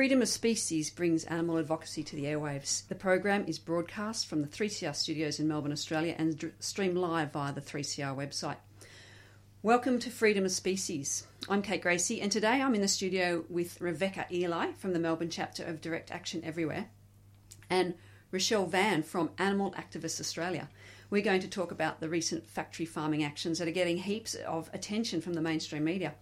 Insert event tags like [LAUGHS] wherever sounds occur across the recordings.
Freedom of Species brings animal advocacy to the airwaves. The program is broadcast from the 3CR studios in Melbourne, Australia, and streamed live via the 3CR website. Welcome to Freedom of Species. I'm Kate Gracie, and today I'm in the studio with Rebecca Eli from the Melbourne chapter of Direct Action Everywhere and Rochelle Van from Animal Activists Australia. We're going to talk about the recent factory farming actions that are getting heaps of attention from the mainstream media.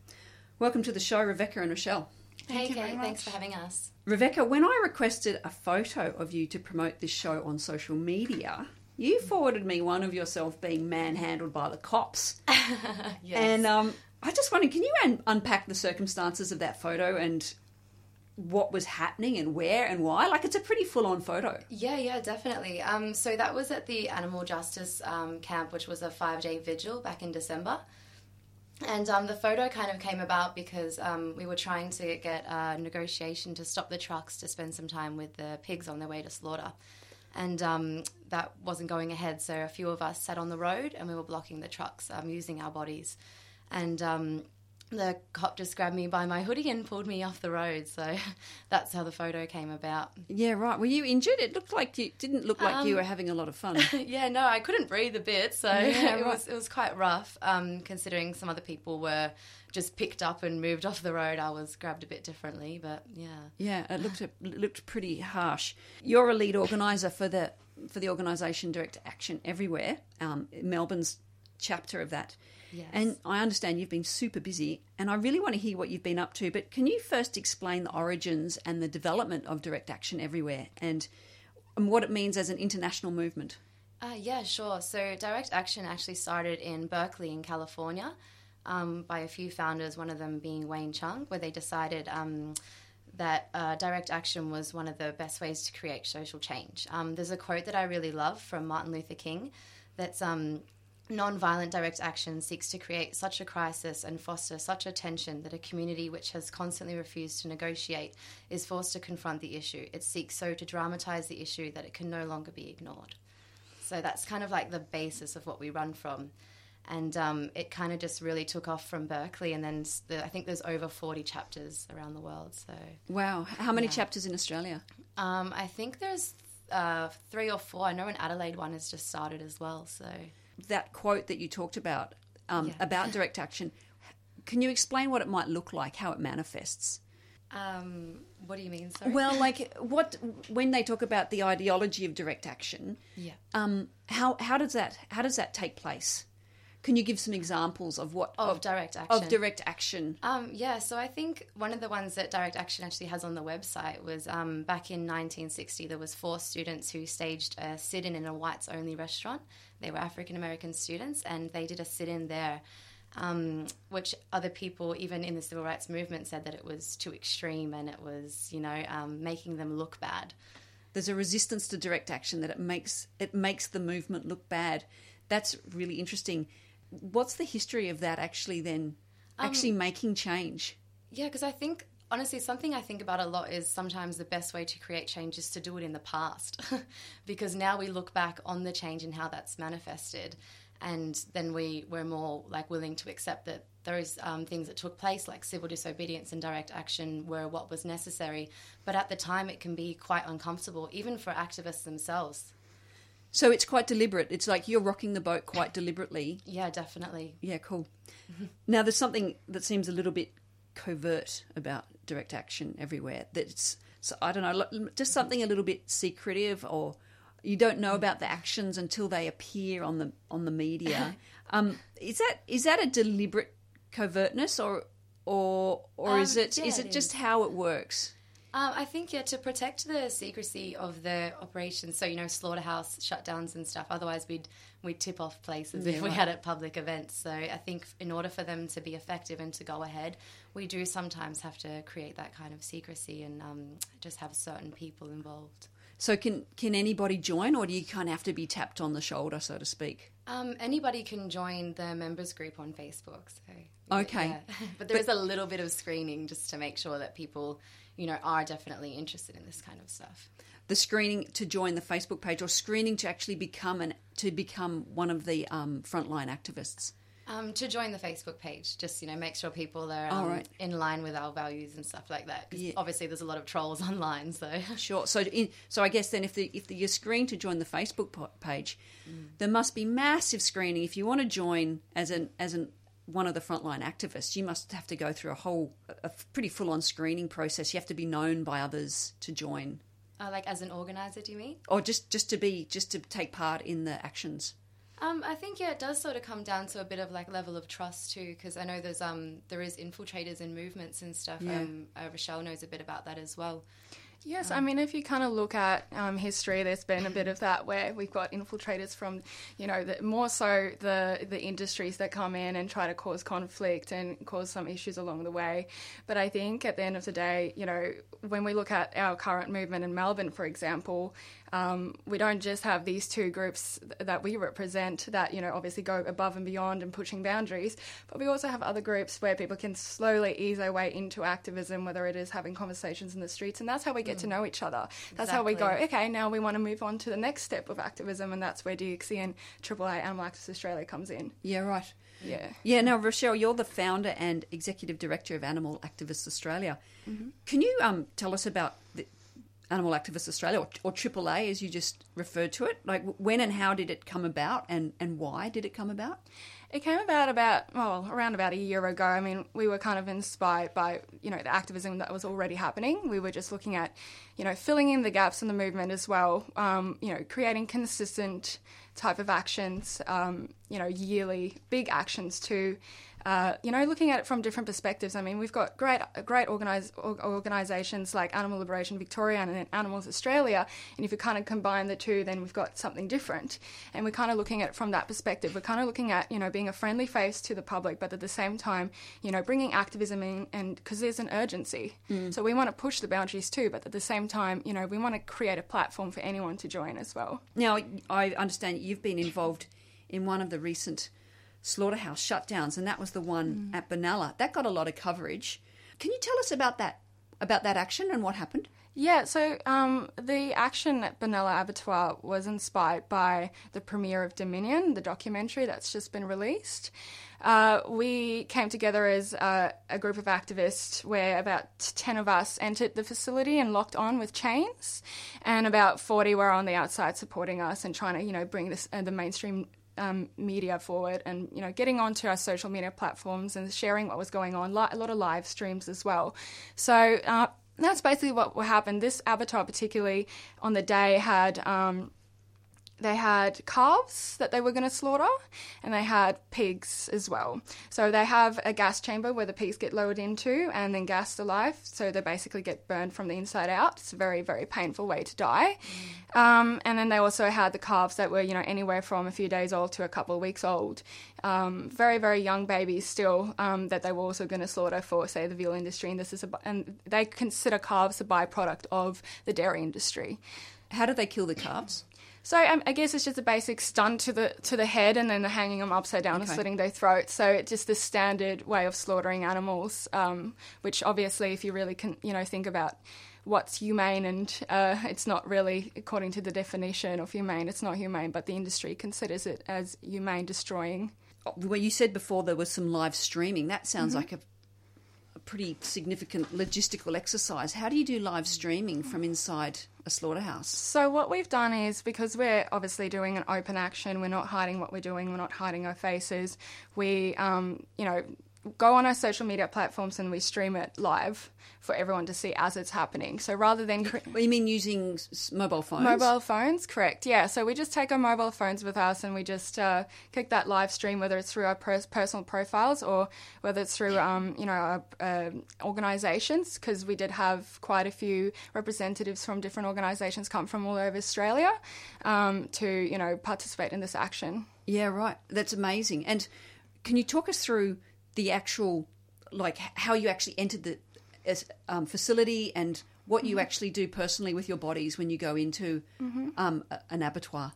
Welcome to the show, Rebecca and Rochelle. Hey, Kate, thanks for having us. Rebecca, when I requested a photo of you to promote this show on social media, you forwarded me one of yourself being manhandled by the cops. [LAUGHS] Yes. And um, I just wondered, can you un- unpack the circumstances of that photo and what was happening and where and why? Like, it's a pretty full on photo. yeah, yeah, definitely. Um, so that was at the Animal Justice um, Camp, which was a five day vigil back in December. And um, the photo kind of came about because um, we were trying to get a negotiation to stop the trucks to spend some time with the pigs on their way to slaughter. And um, that wasn't going ahead, so a few of us sat on the road and we were blocking the trucks um, using our bodies. And um, the cop just grabbed me by my hoodie and pulled me off the road. So [LAUGHS] that's how the photo came about. Yeah, right. Were you injured? It looked like you didn't look like you were having a lot of fun. [LAUGHS] yeah, no, I couldn't breathe a bit, so Yeah, [LAUGHS] it right. was it was quite rough. Um, considering some other people were just picked up and moved off the road, I was grabbed a bit differently. But yeah, Yeah, it looked it looked pretty harsh. You're a lead organizer for the for the organisation Direct Action Everywhere, um, Melbourne's chapter of that. Yes. And I understand you've been super busy, and I really want to hear what you've been up to. But can you first explain the origins and the development of Direct Action Everywhere, and, and what it means as an international movement? Uh, yeah, sure. So direct action actually started in Berkeley, in California, um, by a few founders. One of them being Wayne Hsiung, where they decided. Um, that uh, direct action was one of the best ways to create social change. Um, there's a quote that I really love from Martin Luther King that's um, non-violent direct action seeks to create such a crisis and foster such a tension that a community which has constantly refused to negotiate is forced to confront the issue. It seeks so to dramatize the issue that it can no longer be ignored. So that's kind of like the basis of what we run from. And um, it kind of just really took off from Berkeley, and then the, I think there's over 40 chapters around the world. So Wow, how many Yeah. chapters in Australia? um, I think there's uh, three or four. I know an Adelaide one has just started as well. So That quote that you talked about um, Yeah. about direct action. Can you explain what it might look like, how it manifests? um, what do you mean? Sorry. Well, [LAUGHS] like what when they talk about the ideology of direct action, yeah. um, how how does that how does that take place? Can you give some examples of what Of direct action. of direct action? Um, yeah, so I think one of the ones that Direct Action actually has on the website was um, back in 1960, there was four students who staged a sit-in in a whites-only restaurant. They were African American students, and they did a sit-in there, um, which other people, even in the civil rights movement, said that it was too extreme and it was, you know, um, making them look bad. There's a resistance to direct action that it makes it makes the movement look bad. That's really interesting. What's the history of that actually then actually making change? Yeah, because I think honestly, something I think about a lot is sometimes the best way to create change is to do it in the past, [LAUGHS] because now we look back on the change and how that's manifested, and then we we're more like willing to accept that those um, things that took place, like civil disobedience and direct action, were what was necessary. But at the time, it can be quite uncomfortable, even for activists themselves. So it's quite deliberate. It's like you're rocking the boat quite deliberately. Yeah, definitely. Yeah, cool. [LAUGHS] Now there's something that seems a little bit covert about direct action everywhere. That's so I don't know, just something a little bit secretive, or you don't know about the actions until they appear on the on the media. [LAUGHS] um, is that is that a deliberate covertness, or or or is Um, it is yeah, it it just how it works? Um, I think yeah, to protect the secrecy of the operations. So you know, slaughterhouse shutdowns and stuff. Otherwise, we'd we'd tip off places if we had at public events. So I think in order for them to be effective and to go ahead, we do sometimes have to create that kind of secrecy and um, just have certain people involved. So can can anybody join, or do you kind of have to be tapped on the shoulder, so to speak? Um, anybody can join the members group on Facebook. So Okay. yeah. [LAUGHS] but there is a little bit of screening just to make sure that people, you know, are definitely interested in this kind of stuff. The screening to join the Facebook page, or screening to actually become an to become one of the um, frontline activists. Um, to join the Facebook page, just you know, make sure people are um, right. in line with our values and stuff like that. 'Cause Yeah. obviously, there's a lot of trolls [LAUGHS] online, so Sure. So, in, so I guess then, if the if the, you're screened to join the Facebook page, there must be massive screening. If you want to join as an as an one of the frontline activists, you must have to go through a whole a pretty full on screening process. You have to be known by others to join, uh, like as an organizer, do you mean? or just just to be just to take part in the actions. Um, I think yeah, it does sort of come down to a bit of like level of trust too, because I know there's um there is infiltrators and movements and stuff. Yeah. Um, uh, Rochelle knows a bit about that as well. Yes, I mean, if you kind of look at um, history, there's been a bit of that where we've got infiltrators from, you know, the, more so the the industries that come in and try to cause conflict and cause some issues along the way. But I think at the end of the day, you know, when we look at our current movement in Melbourne, for example, um, we don't just have these two groups that we represent that, you know, obviously go above and beyond and pushing boundaries, but we also have other groups where people can slowly ease their way into activism, whether it is having conversations in the streets, and that's how we get to know each other. That's how we go, okay, now we want to move on to the next step of activism, and that's where DXE and AAA Animal Activists Australia comes in. Yeah, right. Yeah. Yeah, now Rochelle, you're the founder and executive director of Animal Activists Australia. Can you um, tell us about the Animal Activists Australia, or, or AAA as you just referred to it? Like when and how did it come about, and, and why did it come about? It came about about well around about a year ago. I mean, we were kind of inspired by you know the activism that was already happening. We were just looking at you know filling in the gaps in the movement as well. Um, you know, creating consistent type of actions. Um, you know, yearly big actions too. Uh, you know, looking at it from different perspectives. I mean, we've got great, great organize, organisations like Animal Liberation Victoria and Animals Australia, and if you kind of combine the two, then we've got something different. And we're kind of looking at it from that perspective. We're kind of looking at you know being a friendly face to the public, but at the same time, you know, bringing activism in, and because there's an urgency, so we want to push the boundaries too. But at the same time, you know, we want to create a platform for anyone to join as well. Now, I understand you've been involved in one of the recent slaughterhouse shutdowns, and that was the one at Benalla. That got a lot of coverage. Can you tell us about that? About that action and what happened? Yeah, so um, the action at Benalla Abattoir was inspired by the premiere of Dominion, the documentary that's just been released. Uh, we came together as uh, a group of activists where about 10 of us entered the facility and locked on with chains, and about 40 were on the outside supporting us and trying to, you know, bring this uh, the mainstream um, media forward and you know getting onto our social media platforms and sharing what was going on a lot of live streams as well. So uh, that's basically what happened. This abattoir, particularly on the day had um, they had calves that they were going to slaughter and they had pigs as well. So they have a gas chamber where the pigs get lowered into and then gassed alive. So they basically get burned from the inside out. It's a very, very painful way to die. Um, and then they also had the calves that were, you know, anywhere from a few days old to a couple of weeks old. Um, very, very young babies still um, that they were also going to slaughter for, say, the veal industry. And this is a, and they consider calves a byproduct of the dairy industry. How did they kill the calves? So um, I guess it's just a basic stun to the to the head, and then hanging them upside down and slitting their throats. So it's just the standard way of slaughtering animals, um, which obviously, if you really can, you know, think about what's humane, and uh, it's not really according to the definition of humane. It's not humane, but the industry considers it as humane, destroying. Well, you said before there was some live streaming. That sounds like a, a pretty significant logistical exercise. How do you do live streaming from inside a slaughterhouse? So what we've done is because we're obviously doing an open action, we're not hiding what we're doing, we're not hiding our faces. We, um, you know, go on our social media platforms and we stream it live for everyone to see as it's happening. So rather than cre- Well, you mean using s- mobile phones? Mobile phones, correct. Yeah. So we just take our mobile phones with us and we just uh, click that live stream, whether it's through our pers- personal profiles or whether it's through, um, you know, our uh, organisations, because we did have quite a few representatives from different organisations come from all over Australia um, to, you know, participate in this action. Yeah, right. That's amazing. And can you talk us through the actual, like, how you actually entered the um, facility and what you actually do personally with your bodies when you go into um, an abattoir?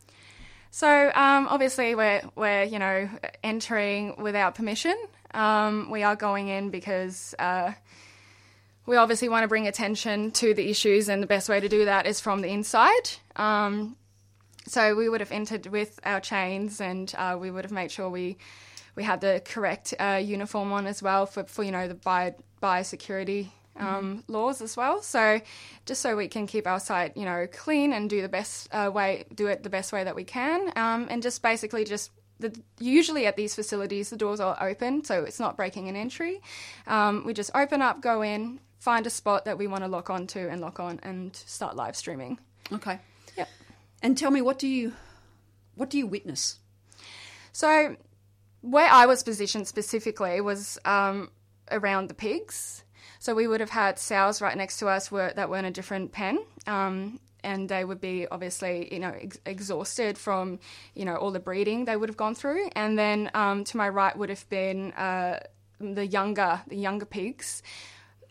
So um, obviously we're we're you know entering without permission. Um, we are going in because uh, we obviously want to bring attention to the issues, and the best way to do that is from the inside. Um, so we would have entered with our chains, and uh, we would have made sure we we had the correct uh, uniform on as well for, for you know the bio, biosecurity um, laws as well. So just so we can keep our site you know clean and do the best uh, way, do it the best way that we can, um, and just basically just. The, usually at these facilities, the doors are open, so it's not breaking an entry. Um, we just open up, go in, find a spot that we want to lock onto, and lock on, and start live streaming. Okay. Yep. And tell me, what do you, what do you witness? So, where I was positioned specifically was um, around the pigs. So we would have had sows right next to us were, that were in a different pen, um, and they would be obviously you know ex- exhausted from you know all the breeding they would have gone through. And then um, to my right would have been uh, the younger the younger pigs.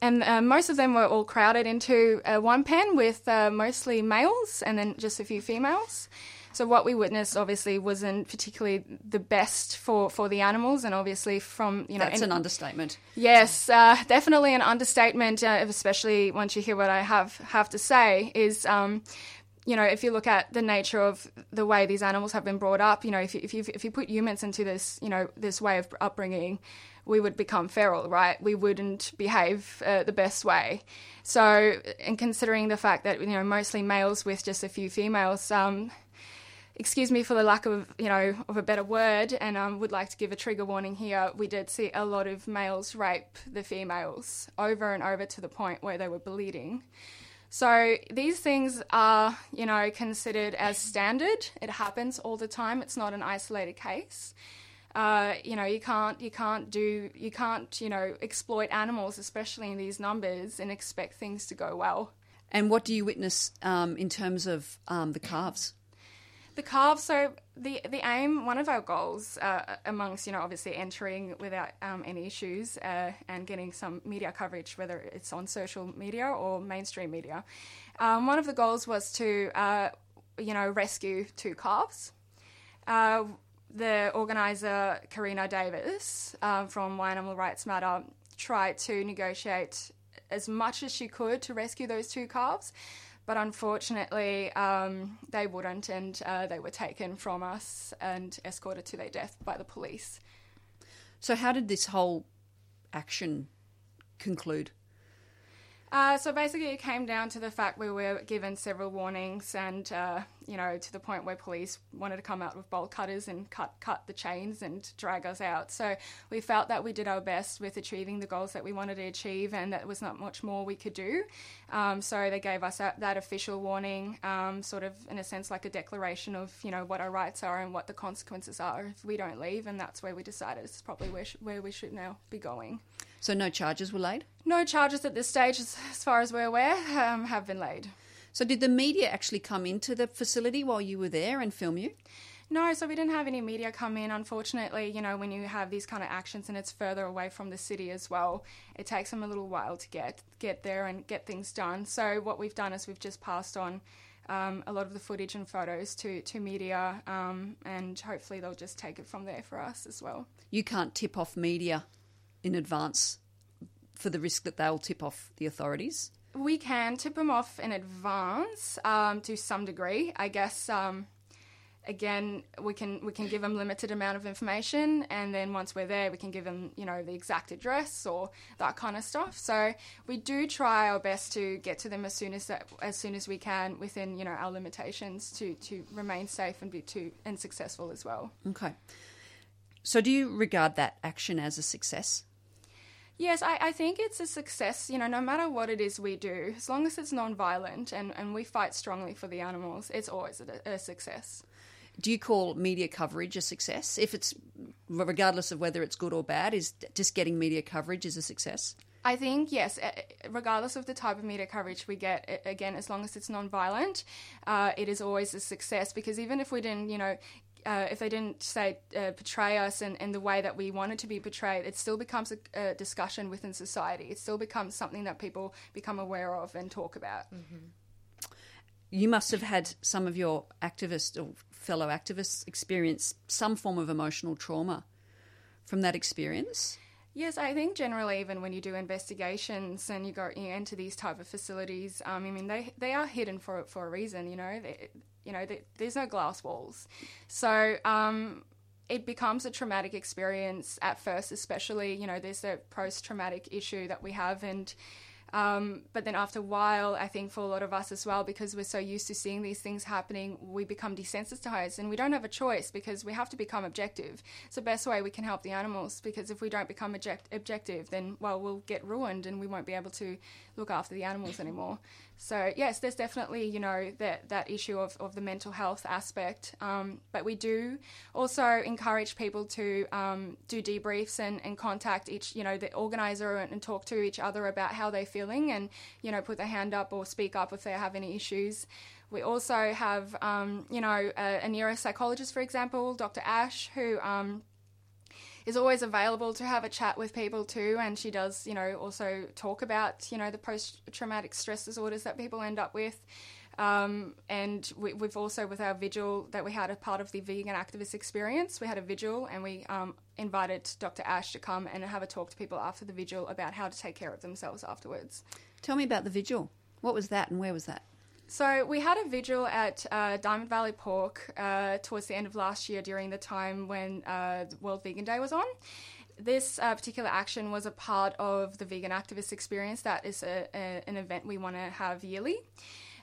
And uh, most of them were all crowded into uh, one pen with uh, mostly males and then just a few females. So what we witnessed obviously wasn't particularly the best for, for the animals, and obviously from you know That's and- an understatement. Yes, uh, definitely an understatement, uh, especially once you hear what I have have to say. Is um, you know, if you look at the nature of the way these animals have been brought up, you know, if you, if you if you put humans into this, you know, this way of upbringing, we would become feral, right? We wouldn't behave uh, the best way. So, and considering the fact that you know mostly males with just a few females, um, excuse me for the lack of you know of a better word and um, would like to give a trigger warning here. We did see a lot of males rape the females over and over to the point where they were bleeding. So these things are you know considered as standard. It happens all the time. It's not an isolated case. Uh, you know you can't you can't do you can't you know exploit animals especially in these numbers and expect things to go well. And what do you witness um, in terms of um, the calves? The calves. So the the aim, one of our goals, uh, amongst you know obviously entering without um, any issues uh, and getting some media coverage, whether it's on social media or mainstream media, um, one of the goals was to uh, you know rescue two calves. Uh, the organizer Karina Davis um, from Why Animal Rights Matter tried to negotiate as much as she could to rescue those two calves, but unfortunately um, they wouldn't, and uh, they were taken from us and escorted to their death by the police. So, how did this whole action conclude? Uh, so basically, it came down to the fact we were given several warnings, and uh, you know, to the point where police wanted to come out with bolt cutters and cut cut the chains and drag us out. So we felt that we did our best with achieving the goals that we wanted to achieve, and that was not much more we could do. Um, so they gave us that, that official warning, um, sort of in a sense like a declaration of you know what our rights are and what the consequences are if we don't leave, and that's where we decided it's probably where sh- where we should now be going. So, no charges were laid? No charges at this stage, as, as far as we're aware, um, have been laid. So, did the media actually come into the facility while you were there and film you? No, so we didn't have any media come in. Unfortunately, you know, when you have these kind of actions and it's further away from the city as well, it takes them a little while to get get there and get things done. So what we've done is we've just passed on um, a lot of the footage and photos to to media, um, and hopefully they'll just take it from there for us as well. You can't tip off media in advance for the risk that they'll tip off the authorities. We can tip them off in advance um, to some degree. I guess um, again we can we can give them limited amount of information, and then once we're there, we can give them you know the exact address or that kind of stuff. So we do try our best to get to them as soon as that, as soon as we can within you know our limitations to to remain safe and be to and successful as well. Okay. So, do you regard that action as a success? Yes, I, I think it's a success, you know, no matter what it is we do, as long as it's non violent and, and we fight strongly for the animals, it's always a, a success. Do you call media coverage a success? If it's regardless of whether it's good or bad, is just getting media coverage is a success? I think yes, regardless of the type of media coverage we get, again, as long as it's non-violent, uh, it is always a success. Because even if we didn't, you know, uh, if they didn't say uh, portray us in, in the way that we wanted to be portrayed, it still becomes a, a discussion within society. It still becomes something that people become aware of and talk about. You must have had some of your activists or fellow activists experience some form of emotional trauma from that experience. Yes, I think generally, even when you do investigations and you go you enter these type of facilities, um, I mean they they are hidden for for a reason. You know, they, you know, they, there's no glass walls, so um, it becomes a traumatic experience at first. Especially, you know, there's the post traumatic issue that we have, and um, but then after a while, I think for a lot of us as well, because we're so used to seeing these things happening, we become desensitized and we don't have a choice because we have to become objective. It's the best way we can help the animals because if we don't become object- objective, then, well, we'll get ruined and we won't be able to look after the animals anymore. So, yes, there's definitely, you know, that, that issue of, of the mental health aspect. Um, but we do also encourage people to um, do debriefs and, and contact each, you know, the organizer and, and talk to each other about how they're feeling and, you know, put their hand up or speak up if they have any issues. We also have, um, you know, a, a neuropsychologist, for example, Dr. Ash, who um, is always available to have a chat with people too and she does you know also talk about you know the post traumatic stress disorders that people end up with um, and we, we've also with our vigil that we had a part of the vegan activist experience we had a vigil and we um, invited dr ash to come and have a talk to people after the vigil about how to take care of themselves afterwards Tell me about the vigil. What was that and where was that? So we had a vigil at uh, Diamond Valley Pork uh, towards the end of last year during the time when uh, World Vegan Day was on. This uh, particular action was a part of the Vegan Activist Experience. That is a, a, an event we want to have yearly.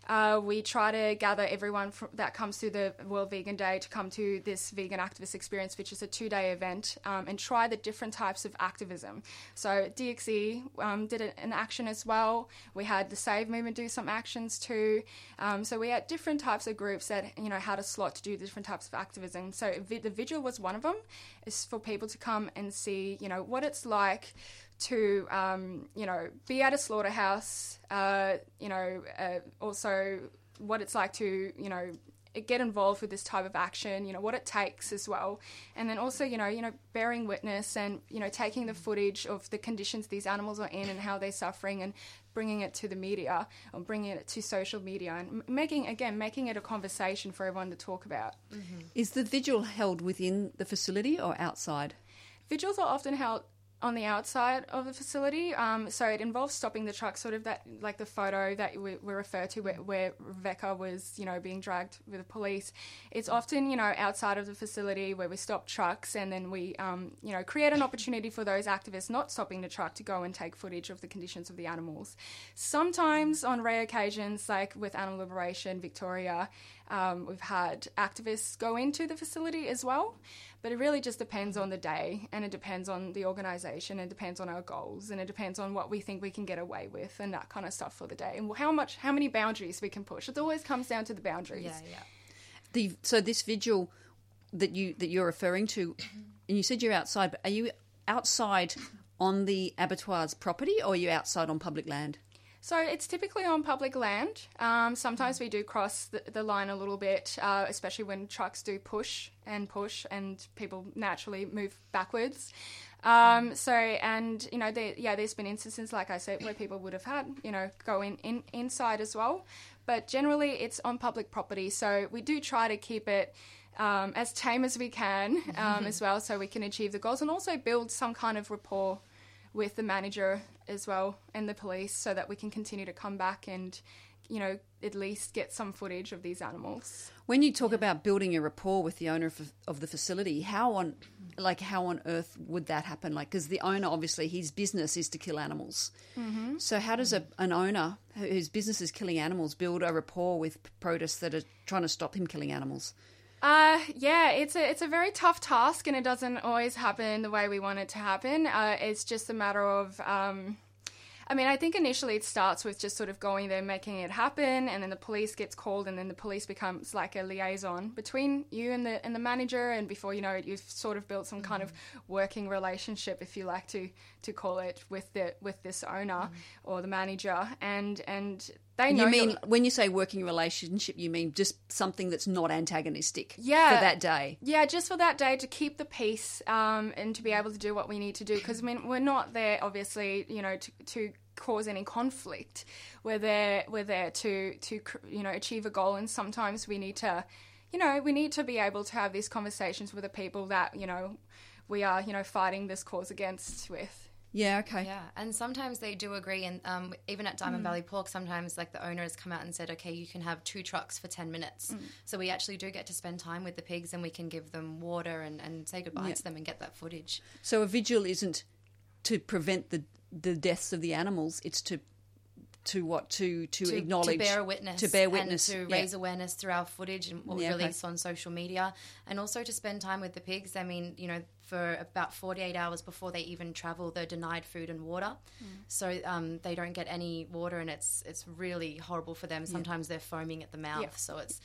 Uh, we try to gather everyone fr- that comes to the World Vegan Day to come to this Vegan Activist Experience, which is a two day event, um, and try the different types of activism. So, DXE um, did an action as well. We had the Save Movement do some actions too. Um, so, we had different types of groups that, you know, had a slot to do the different types of activism. So, the vigil was one of them, is for people to come and see, you know, what it's like to um, you know be at a slaughterhouse uh, you know uh, also what it's like to you know get involved with this type of action you know what it takes as well. And then also you know you know bearing witness and you know taking the footage of the conditions these animals are in and how they're suffering and bringing it to the media or bringing it to social media and making again making it a conversation for everyone to talk about. Is the vigil held within the facility or outside? Vigils are often held on the outside of the facility, um, so it involves stopping the truck, sort of that like the photo that we, we refer to where, where Rebecca was, you know, being dragged with the police. It's often, you know, outside of the facility where we stop trucks and then we, um, you know, create an opportunity for those activists not stopping the truck to go and take footage of the conditions of the animals. Sometimes, on rare occasions, like with Animal Liberation Victoria, um, we've had activists go into the facility as well, but it really just depends on the day and it depends on the organisation, it depends on our goals, and it depends on what we think we can get away with and that kind of stuff for the day, and how much, how many boundaries we can push. It always comes down to the boundaries. Yeah, yeah. The so this vigil that you that you're referring to, and you said you're outside, but are you outside on the abattoir's property or are you outside on public land? So it's typically on public land. Um, sometimes we do cross the, the line a little bit, uh, especially when trucks do push and push, and people naturally move backwards. Um, so and you know, there, yeah, there's been instances like I said where people would have had you know go in, in inside as well, but generally it's on public property. So we do try to keep it. Um, as tame as we can um, [LAUGHS] as well, so we can achieve the goals and also build some kind of rapport with the manager as well and the police so that we can continue to come back and you know at least get some footage of these animals When you talk about building a rapport with the owner of, of the facility, how on like how on earth would that happen? Like, because the owner obviously his business is to kill animals. Mm-hmm. So how does a, an owner whose business is killing animals build a rapport with protests that are trying to stop him killing animals? Uh, yeah, it's a it's a very tough task, and it doesn't always happen the way we want it to happen. Uh, it's just a matter of. Um, I mean, I think initially it starts with just sort of going there, making it happen, and then the police gets called, and then the police becomes like a liaison between you and the and the manager, and before you know it, you've sort of built some kind of working relationship, if you like to to call it, with the with this owner or the manager, and and they know You mean when you say working relationship, you mean just something that's not antagonistic Yeah. for that day? Yeah, just for that day to keep the peace um, and to be able to do what we need to do. Because I mean, we're not there, obviously, you know, to, to cause any conflict. We're there, we're there to to you know achieve a goal, and sometimes we need to, you know, we need to be able to have these conversations with the people that you know we are, you know, fighting this cause against with. Yeah, okay. Yeah, and sometimes they do agree, and um, even at Diamond Valley Pork, sometimes like the owner has come out and said, "Okay, you can have two trucks for ten minutes." So we actually do get to spend time with the pigs, and we can give them water and, and say goodbye Yeah. to them and get that footage. So a vigil isn't to prevent the the deaths of the animals; it's to to what to to, to, acknowledge to bear witness, to bear witness and to yeah. raise awareness through our footage and what Yeah, we okay. release on social media, and also to spend time with the pigs. I mean, you know, for about forty-eight hours before they even travel, they're denied food and water, Mm. so um, they don't get any water, and it's it's really horrible for them. Sometimes they're foaming at the mouth, Yeah. so it's.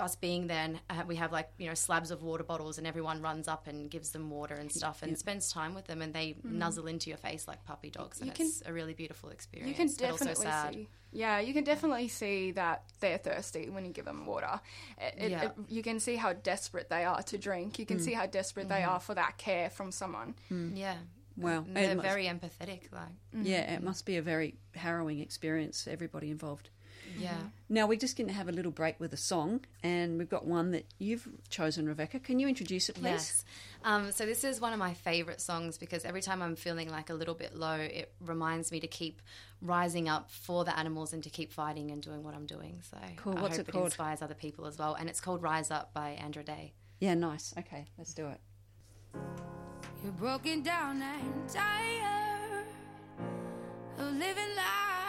Us being there, and uh, we have like you know slabs of water bottles, and everyone runs up and gives them water and stuff, and spends time with them, and they mm-hmm. nuzzle into your face like puppy dogs, and Mm. You can- it's a really beautiful experience. You can but also definitely sad. see. Yeah, you can definitely see that they're thirsty when you give them water. It, it- Yeah. it- you can see how desperate they are to drink. You can mm. see how desperate they mm-hmm. are for that care from someone. Mm. Yeah. Mm. Wow, And They're must- very empathetic, like. Mm-hmm. yeah, it must be a very harrowing experience for everybody involved. Yeah. Now we're just going to have a little break with a song, and we've got one that you've chosen, Rebecca. Can you introduce it, please? Yes. Um, so this is one of my favorite songs because every time I'm feeling like a little bit low, it reminds me to keep rising up for the animals and to keep fighting and doing what I'm doing. So Cool. I What's hope it called? inspires other people as well. And it's called Rise Up by Andra Day. Yeah, nice. Okay, let's do it. You're broken down and tired of living life on the merry-go-round.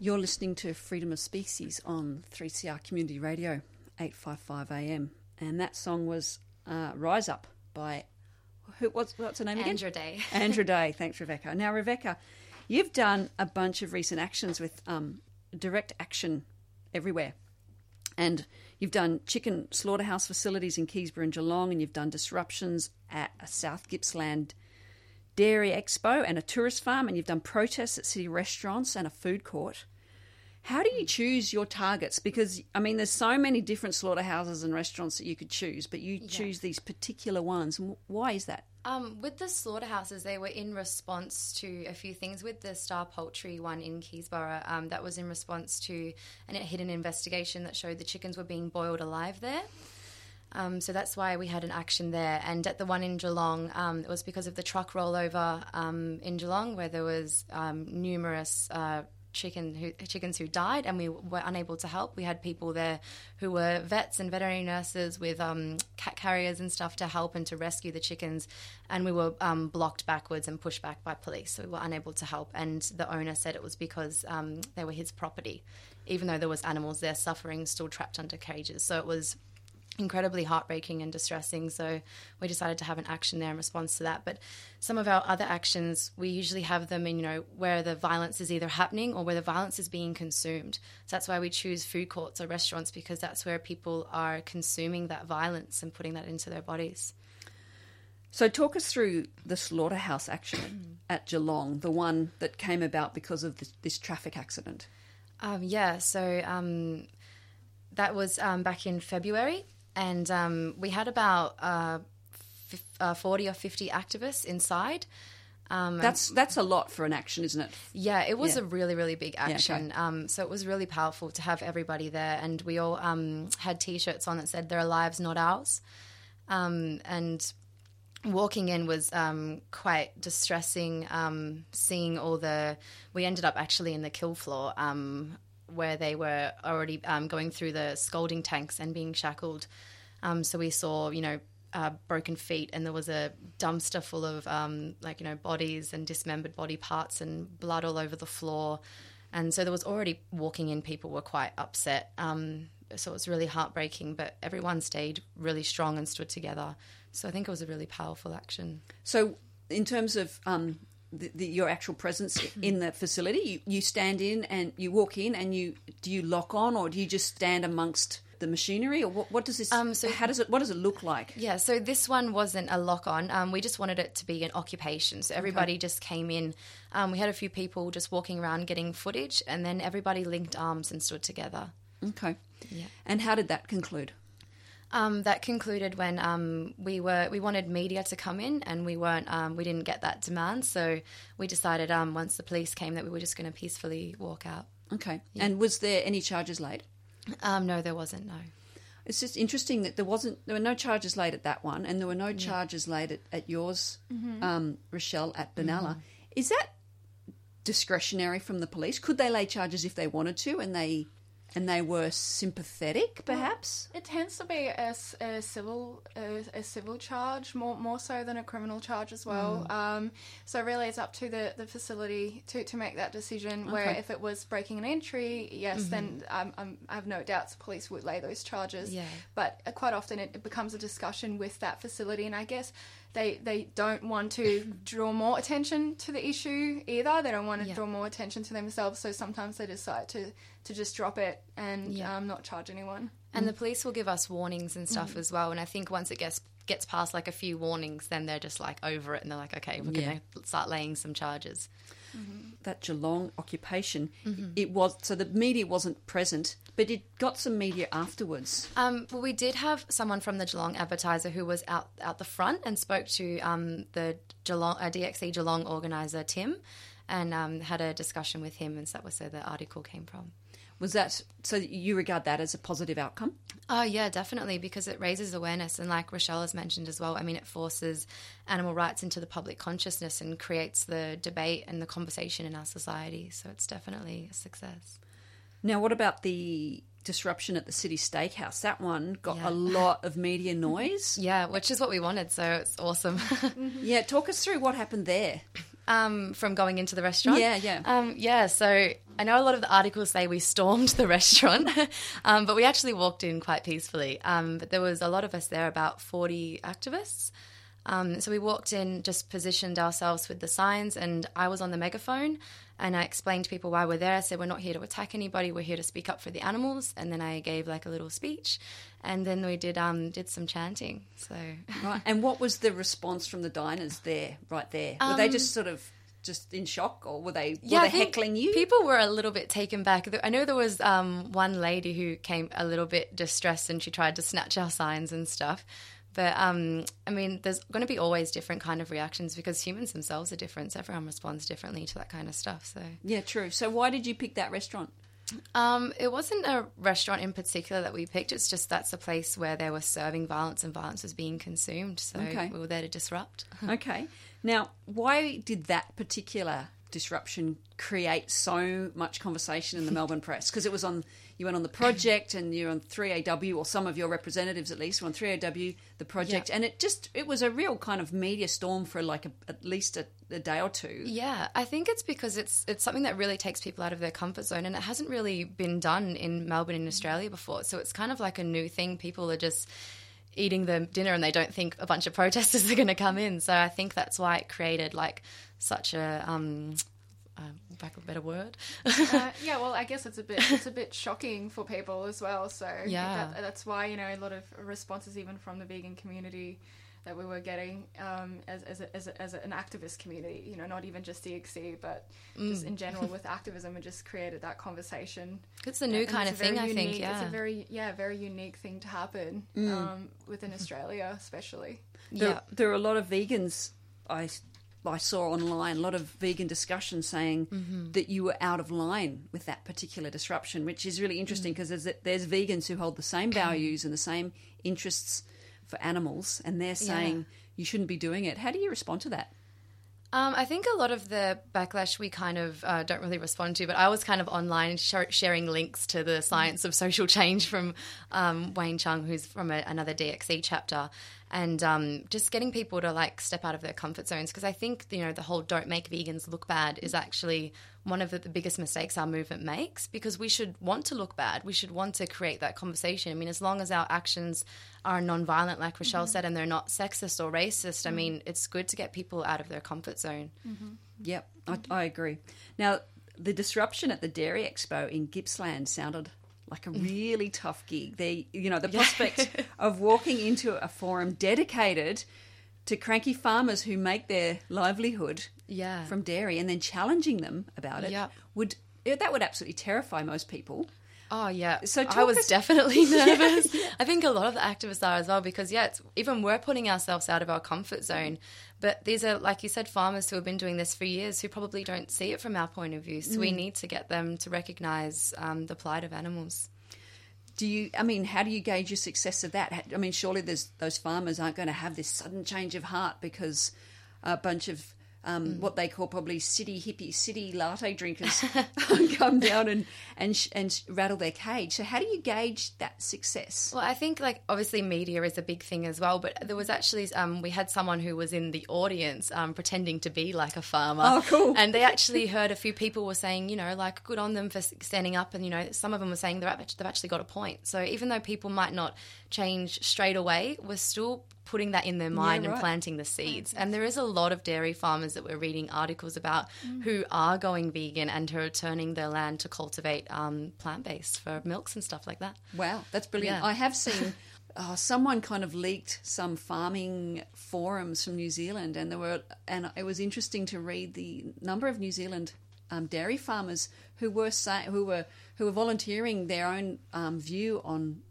You're listening to Freedom of Species on 3CR Community Radio, 855 AM. And that song was uh, Rise Up by, who, what's, what's her name again? Andra Day. [LAUGHS] Andra Day. Thanks, Rebecca. Now, Rebecca, you've done a bunch of recent actions with um, direct action everywhere. And you've done chicken slaughterhouse facilities in Keysborough and Geelong, and you've done disruptions at a South Gippsland Dairy Expo and a tourist farm, and you've done protests at city restaurants and a food court. How do you choose your targets? Because, I mean, there's so many different slaughterhouses and restaurants that you could choose, but you choose these particular ones. Why is that? Um, with the slaughterhouses, they were in response to a few things. With the Star Poultry one in Keysborough, um, that was in response to an hidden investigation that showed the chickens were being boiled alive there. Um, so that's why we had an action there. And at the one in Geelong, um, it was because of the truck rollover um, in Geelong, where there was um, numerous uh, chicken who, chickens who died, and we were unable to help. We had people there who were vets and veterinary nurses with um, cat carriers and stuff to help and to rescue the chickens, and we were um, blocked backwards and pushed back by police. So we were unable to help. And the owner said it was because they were his property, even though there was animals there suffering, still trapped under cages. So it was incredibly heartbreaking and distressing. So we decided to have an action there in response to that. But some of our other actions, we usually have them in, you know, where the violence is either happening or where the violence is being consumed. So that's why we choose food courts or restaurants because that's where people are consuming that violence and putting that into their bodies. So, talk us through the slaughterhouse action at Geelong, the one that came about because of this, this traffic accident. Um, yeah, so um, that was um, back in February, and um, we had about uh, fif- uh, 40 or 50 activists inside. Um, That's that's a lot for an action, isn't it? Yeah, it was Yeah. a really, really big okay. action. um, so it was really powerful to have everybody there, and we all um, had T-shirts on that said "Their lives, not ours," um, and walking in was um, quite distressing. Um, seeing all the, we ended up actually in the kill floor. Where they were already um, going through the scalding tanks and being shackled. Um, so we saw, you know, uh, broken feet, and there was a dumpster full of, um, like, you know, bodies and dismembered body parts and blood all over the floor. and so there was already walking in. People were quite upset. Um, so it was really heartbreaking, but everyone stayed really strong and stood together. So I think it was a really powerful action. So, in terms of um, the, the, your actual presence [CLEARS THROAT] in the facility, you, you stand in and you walk in, and you do you lock on, or do you just stand amongst the machinery, or what, what does this? Um, so- how does it? What does it look like? Yeah, so this one wasn't a lock on. Um, we just wanted it to be an occupation. So everybody just came in. Um, we had a few people just walking around getting footage, and then everybody linked arms and stood together. Okay. Yeah. And how did that conclude? Um, that concluded when um, we were we wanted media to come in, and we weren't. Um, we didn't get that demand, so we decided um, once the police came that we were just going to peacefully walk out. Okay. And was there any charges laid? Um, no, there wasn't. No. It's just interesting that there wasn't there were no charges laid at that one, and there were no charges laid at, at yours, um, Rochelle, at Benalla. Is that discretionary from the police? Could they lay charges if they wanted to, and they and they were sympathetic, perhaps? It tends to be a, a civil a, a civil charge more more so than a criminal charge as well. Um, so really, it's up to the, the facility to, to make that decision. Where Okay. if it was breaking an entry, yes, then um, um, I have no doubts the police would lay those charges. Yeah. But uh, quite often it, it becomes a discussion with that facility, and I guess they they don't want to draw more attention to the issue either. They don't want to Yeah. draw more attention to themselves, so sometimes they decide to to just drop it and Yeah. um, not charge anyone. And the police will give us warnings and stuff as well. And I think once it gets gets past like a few warnings, then they're just like over it, and they're like, okay, we're Yeah. going to start laying some charges. That Geelong occupation, Mm-hmm. it was so the media wasn't present, but it got some media afterwards. Um, well, we did have someone from the Geelong Advertiser who was out out the front and spoke to um, the Geelong uh, DXE Geelong organizer Tim, and um, had a discussion with him, and so that was where the article came from. Was that so? You regard that as a positive outcome? Oh yeah, definitely because it raises awareness and like Rochelle has mentioned as well, I mean it forces animal rights into the public consciousness and creates the debate and the conversation in our society. So it's definitely a success. Now, what about the disruption at the City Steakhouse? That one got Yeah. a lot [LAUGHS] of media noise. Yeah, which is what we wanted, so it's awesome. [LAUGHS] yeah, talk us through what happened there. Um, from going into the restaurant. Yeah, yeah. Um, yeah, so I know a lot of the articles say we stormed the [LAUGHS] restaurant, um, but we actually walked in quite peacefully. Um, but there was a lot of us there, about 40 activists. Um, so we walked in, just positioned ourselves with the signs, and I was on the megaphone and I explained to people why we're there. I said, We're not here to attack anybody, we're here to speak up for the animals. And then I gave like a little speech, and then we did um, did some chanting. So [LAUGHS] Right. And what was the response from the diners there, right there? Were they just sort of just in shock, or were they were I they heckling you? People were a little bit taken back. I know there was um, one lady who came a little bit distressed and she tried to snatch our signs and stuff. But um, I mean, there's going to be always different kind of reactions because humans themselves are different. So everyone responds differently to that kind of stuff. So yeah, true. So why did you pick that restaurant? um, it wasn't a restaurant in particular that we picked. It's just that's a place where they were serving violence and violence was being consumed. So Okay. we were there to disrupt. [LAUGHS] Okay. Now, why did that particular disruption create so much conversation in the Melbourne press? Because it was on, you went on the project and you're on 3AW, or some of your representatives at least were on 3AW, the project, Yeah. and it just, it was a real kind of media storm for like a, at least a, a day or two. Yeah, I think it's because it's it's something that really takes people out of their comfort zone, and it hasn't really been done in Melbourne in Australia before. So it's kind of like a new thing. People are just eating the dinner, and they don't think a bunch of protesters [LAUGHS] are going to come in. So I think that's why it created like such a um, back of a better word. uh, [LAUGHS] yeah, well, I guess it's a bit it's a bit shocking for people as well. So Yeah. that, that's why you know a lot of responses even from the vegan community that we were getting um, as as, a, as, a, as an activist community. You know, not even just DXE, but just Mm. in general [LAUGHS] with activism, it just created that conversation. it's a new And kind of a very thing, I think. Yeah, it's a very yeah very unique thing to happen Mm. um, within Australia, especially. There, yeah. there are a lot of vegans I, I saw online, a lot of vegan discussions saying Mm-hmm. that you were out of line with that particular disruption, which is really Mm. interesting because there's, there's vegans who hold the same values and the same interests for animals, and they're saying you shouldn't be doing it. How do you respond to that? Um, I think a lot of the backlash we kind of uh, don't really respond to, but I was kind of online sh- sharing links to the science of social change from um, Wayne Hsiung, who's from a, another DXE chapter, and um, just getting people to like step out of their comfort zones because I think you know the whole "don't make vegans look bad" is actually one of the, the biggest mistakes our movement makes because we should want to look bad. We should want to create that conversation. I mean, as long as our actions are non-violent, like Rochelle mm-hmm. said, and they're not sexist or racist, I mm-hmm. mean, it's good to get people out of their comfort zone. Mm-hmm. Yep, I, I agree. Now, the disruption at the Dairy Expo in Gippsland sounded like a mm. really tough gig. They, you know, the prospect [LAUGHS] of walking into a forum dedicated to cranky farmers who make their livelihood Yeah. from dairy and then challenging them about it Yep. would that would absolutely terrify most people. Oh yeah. So I was us- definitely [LAUGHS] nervous. I think a lot of the activists are as well because yeah, it's, even we're putting ourselves out of our comfort zone. But these are, like you said, farmers who have been doing this for years who probably don't see it from our point of view. So we need to get them to recognise um, the plight of animals. Do you? I mean, how do you gauge your success of that? I mean, surely those farmers aren't going to have this sudden change of heart because a bunch of um, what they call probably city hippie, city latte drinkers [LAUGHS] [LAUGHS] come down and and sh- and sh- rattle their cage. So, how do you gauge that success? Well, I think like obviously media is a big thing as well, but there was actually um, we had someone who was in the audience um, pretending to be like a farmer. Oh, cool. And they actually heard a few people were saying, you know, like good on them for standing up, and you know, some of them were saying they've actually got a point. So even though people might not change straight away, we're still putting that in their mind right. and planting the seeds. And there is a lot of dairy farmers that we're reading articles about who are going vegan and who are turning their land to cultivate um, plant based for milks and stuff like that. Wow, that's brilliant. Yeah. I have seen [LAUGHS] uh, someone kind of leaked some farming forums from New Zealand, and there were, and it was interesting to read the number of New Zealand um, dairy farmers who were say, who were who were volunteering their own um, view on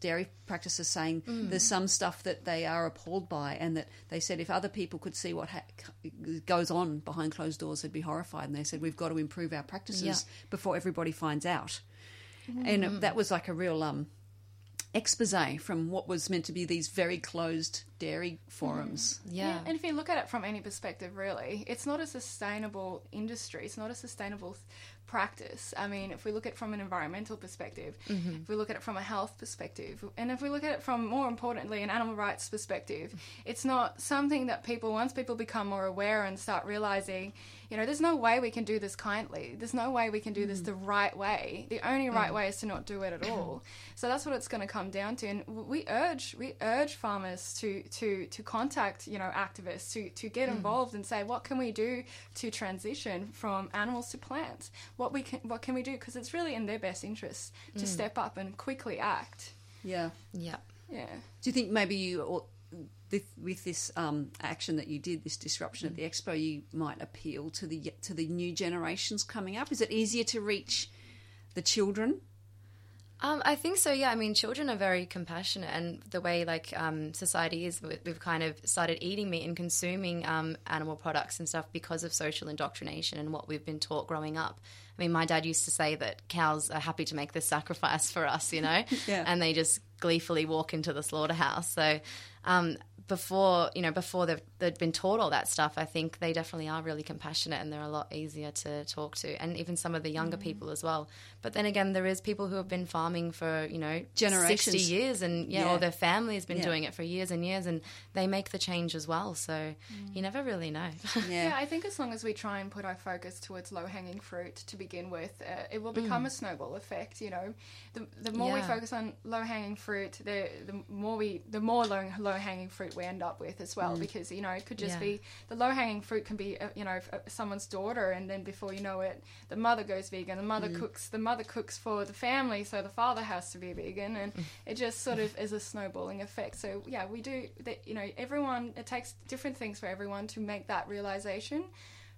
dairy practices, saying mm. there's some stuff that they are appalled by, and that they said if other people could see what ha- goes on behind closed doors, they'd be horrified. And they said we've got to improve our practices Yeah. before everybody finds out mm-hmm. and that was like a real um, expose from what was meant to be these very closed dairy forums. Mm. Yeah. And if you look at it from any perspective, really, it's not a sustainable industry. It's not a sustainable th- practice. I mean, if we look at it from an environmental perspective, mm-hmm. if we look at it from a health perspective, and if we look at it from more importantly an animal rights perspective, it's not something that people once people become more aware and start realizing, you know, there's no way we can do this kindly. There's no way we can do this mm. the right way. The only right way is to not do it at all. [COUGHS] So that's what it's going to come down to. And we urge we urge farmers to to to contact you know activists to to get mm. involved and say what can we do to transition from animals to plants. What we can what can we do because it's really in their best interest to step up and quickly act. Yeah. Yeah. Yeah. Do you think maybe you, or with, with this um, action that you did, this disruption at the expo, you might appeal to the to the new generations coming up? Is it easier to reach the children? Um, I think so. Yeah, I mean, children are very compassionate, and the way like um, society is, we- we've kind of started eating meat and consuming um, animal products and stuff because of social indoctrination and what we've been taught growing up. I mean, my dad used to say that cows are happy to make this sacrifice for us, you know, [LAUGHS] Yeah. and they just gleefully walk into the slaughterhouse. So. Um, before you know, before they've, they've been taught all that stuff, I think they definitely are really compassionate and they're a lot easier to talk to, and even some of the younger mm. people as well. But then again, there is people who have been farming for you know Generations. sixty years, and yeah, Yeah. or their family has been Yeah. doing it for years and years, and they make the change as well. So mm. you never really know. [LAUGHS] Yeah, I think as long as we try and put our focus towards low hanging fruit to begin with, uh, it will become mm. a snowball effect. You know, the, the more we focus on low hanging fruit, the the more we the more low low hanging fruit we end up with as well. Because you know, it could just Yeah. be the low hanging fruit can be uh, you know uh, someone's daughter, and then before you know it, the mother goes vegan. The mother mm. cooks. The mother cooks for the family, so the father has to be vegan, and mm. it just sort of is a snowballing effect. So yeah, we do. That, you know, everyone. It takes different things for everyone to make that realization.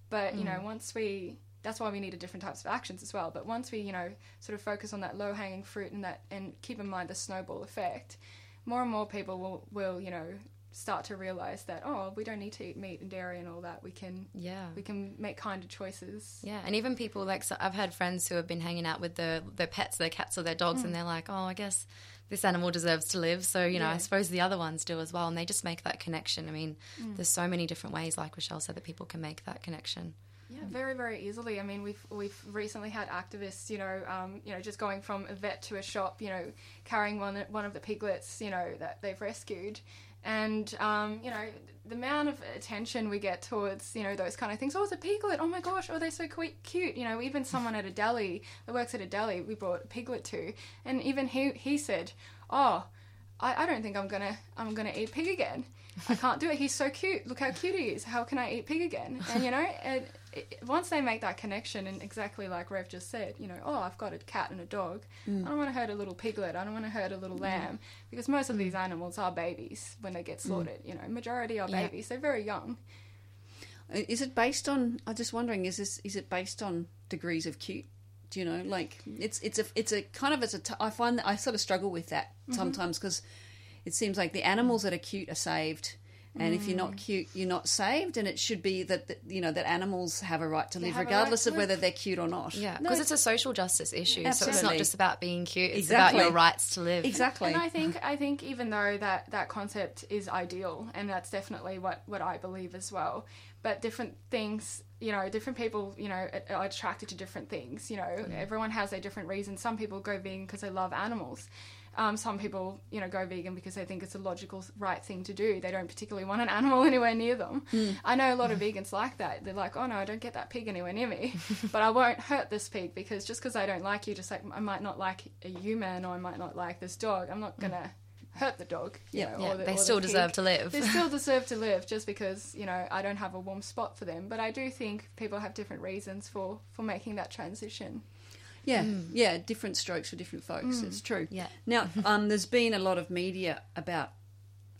But you know, mm. once we that's why we needed different types of actions as well. But once we, you know, sort of focus on that low hanging fruit and that and keep in mind the snowball effect, more and more people will will, you know, start to realize that, oh, we don't need to eat meat and dairy and all that. We can Yeah. we can make kinder choices. Yeah, and even people like so I've had friends who have been hanging out with their their pets, their cats or their dogs, and they're like, "Oh, I guess this animal deserves to live." So you know, I suppose the other ones do as well, and they just make that connection. I mean, there's so many different ways, like Rochelle said, that people can make that connection. Yeah, very very easily. I mean, we've we've recently had activists, you know, um, you know, just going from a vet to a shop, you know, carrying one one of the piglets, you know, that they've rescued, And um, you know, the amount of attention we get towards you know those kind of things. Oh, it's a piglet. Oh my gosh. Oh, they're so cute. You know, even someone at a deli that works at a deli, we brought a piglet to, and even he he said, oh. I, I don't think I'm gonna I'm gonna eat pig again. I can't do it. He's so cute. Look how cute he is. How can I eat pig again? And you know, [LAUGHS] it, it, once they make that connection, and exactly like Rev just said, you know, oh, I've got a cat and a dog. Mm. I don't want to hurt a little piglet. I don't want to hurt a little lamb because most of these Mm. animals are babies when they get slaughtered. You know, majority are Yeah. babies. They're very young. Is it based on? I'm just wondering. Is this is it based on degrees of cute? Do you know? Like it's it's a it's a kind of it's a. T- I find that I sort of struggle with that sometimes because it seems like the animals that are cute are saved. And if you're not mm. cute, you're not saved, and it should be that, that you know that animals have a right to live, have a right regardless to of whether they're cute or not. Yeah, No, because it's a social justice issue. absolutely. So it's not just about being cute; it's Exactly. about your rights to live. exactly. And I think I think even though that that concept is ideal, and that's definitely what what I believe as well. But different things, you know, different people, you know, are attracted to different things. You know, mm. everyone has a different reason. Some people go vegan because they love animals. Um, some people, you know, go vegan because they think it's a logical, right thing to do. They don't particularly want an animal [LAUGHS] anywhere near them. I know a lot of vegans like that. They're like, oh no, I don't get that pig anywhere near me, [LAUGHS] but I won't hurt this pig because just because I don't like you, just like I might not like a human or I might not like this dog, I'm not gonna hurt the dog. Yep. know, Yeah, or the- they the still pig. deserve to live. They still [LAUGHS] deserve to live just because you know I don't have a warm spot for them. But I do think people have different reasons for for making that transition. Yeah, yeah, different strokes for different folks. It's true. Yeah. Now, [LAUGHS] um, there's been a lot of media about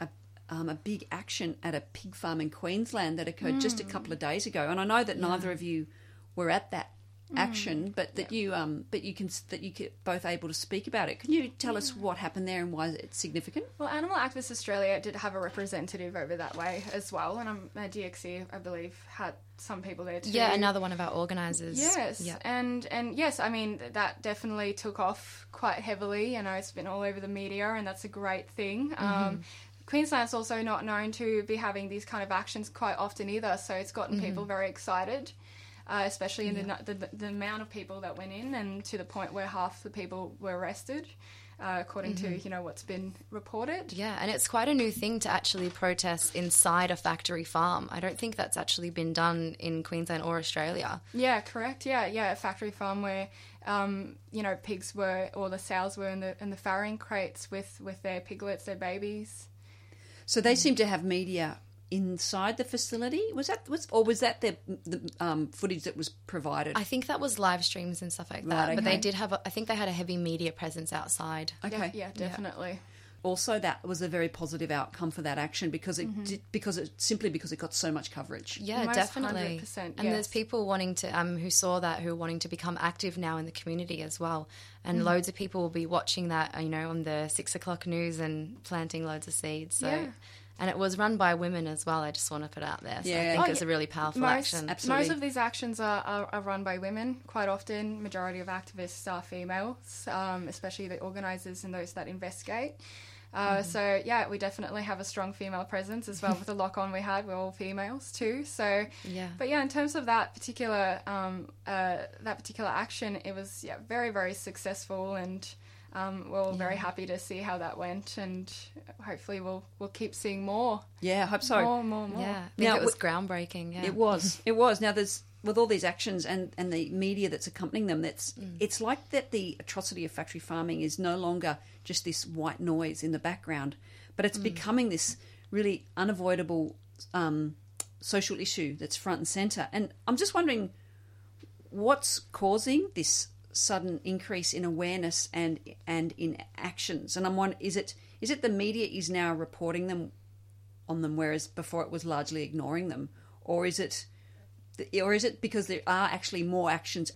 a, um, a big action at a pig farm in Queensland that occurred just a couple of days ago, and I know that neither of you were at that action, but that you um, but you can that you could both able to speak about it. Can you tell us what happened there and why it's significant? Well, Animal Activists Australia did have a representative over that way as well, and um, uh, DXE, I believe, had some people there too. Yeah, another one of our organisers. Yes, Yeah. and and yes, I mean that definitely took off quite heavily. You know, it's been all over the media, and that's a great thing. Um, Queensland's also not known to be having these kind of actions quite often either, so it's gotten people very excited. Uh, especially in the, the the amount of people that went in, and to the point where half the people were arrested, uh, according to you know what's been reported. Yeah, and it's quite a new thing to actually protest inside a factory farm. I don't think that's actually been done in Queensland or Australia. Yeah, correct. Yeah, yeah, a factory farm where, um, you know, pigs were or the sows were in the in the farrowing crates with with their piglets, their babies. So they seem to have media inside the facility. Was that was or was that the, the um, footage that was provided? I think that was live streams and stuff like that. Right, But they did have, a, I think they had a heavy media presence outside. okay. yeah, definitely. also that was a very positive outcome for that action because it did, because it simply because it got so much coverage. Yeah, Most definitely. 100%, and there's people wanting to um who saw that who are wanting to become active now in the community as well. Mm. And loads of people will be watching that, you know, on the six o'clock news and planting loads of seeds. So Yeah. And it was run by women as well. I just want to put out there. So Yeah. I think Oh, it's yeah. a really powerful Most, action. Absolutely. most of these actions are, are, are run by women. Quite often, majority of activists are females, um, especially the organisers and those that investigate. Uh, So yeah, we definitely have a strong female presence as well. With the [LAUGHS] lock on we had, we're all females too. So Yeah. but yeah, in terms of that particular um, uh, that particular action, it was yeah very very successful, and um, we're all very happy to see how that went, and hopefully we'll we'll keep seeing more, Yeah, I hope so. more, more, more. Yeah, I think Now, it was w- groundbreaking. Yeah, It was. [LAUGHS] It was. Now there's with all these actions and, and the media that's accompanying them, that's it's like that the atrocity of factory farming is no longer just this white noise in the background, but it's becoming this really unavoidable um, social issue that's front and center. And I'm just wondering what's causing this sudden increase in awareness and and in actions. And I'm wondering, is it is it the media is now reporting them on them, whereas before it was largely ignoring them, or is it, or is it because there are actually more actions?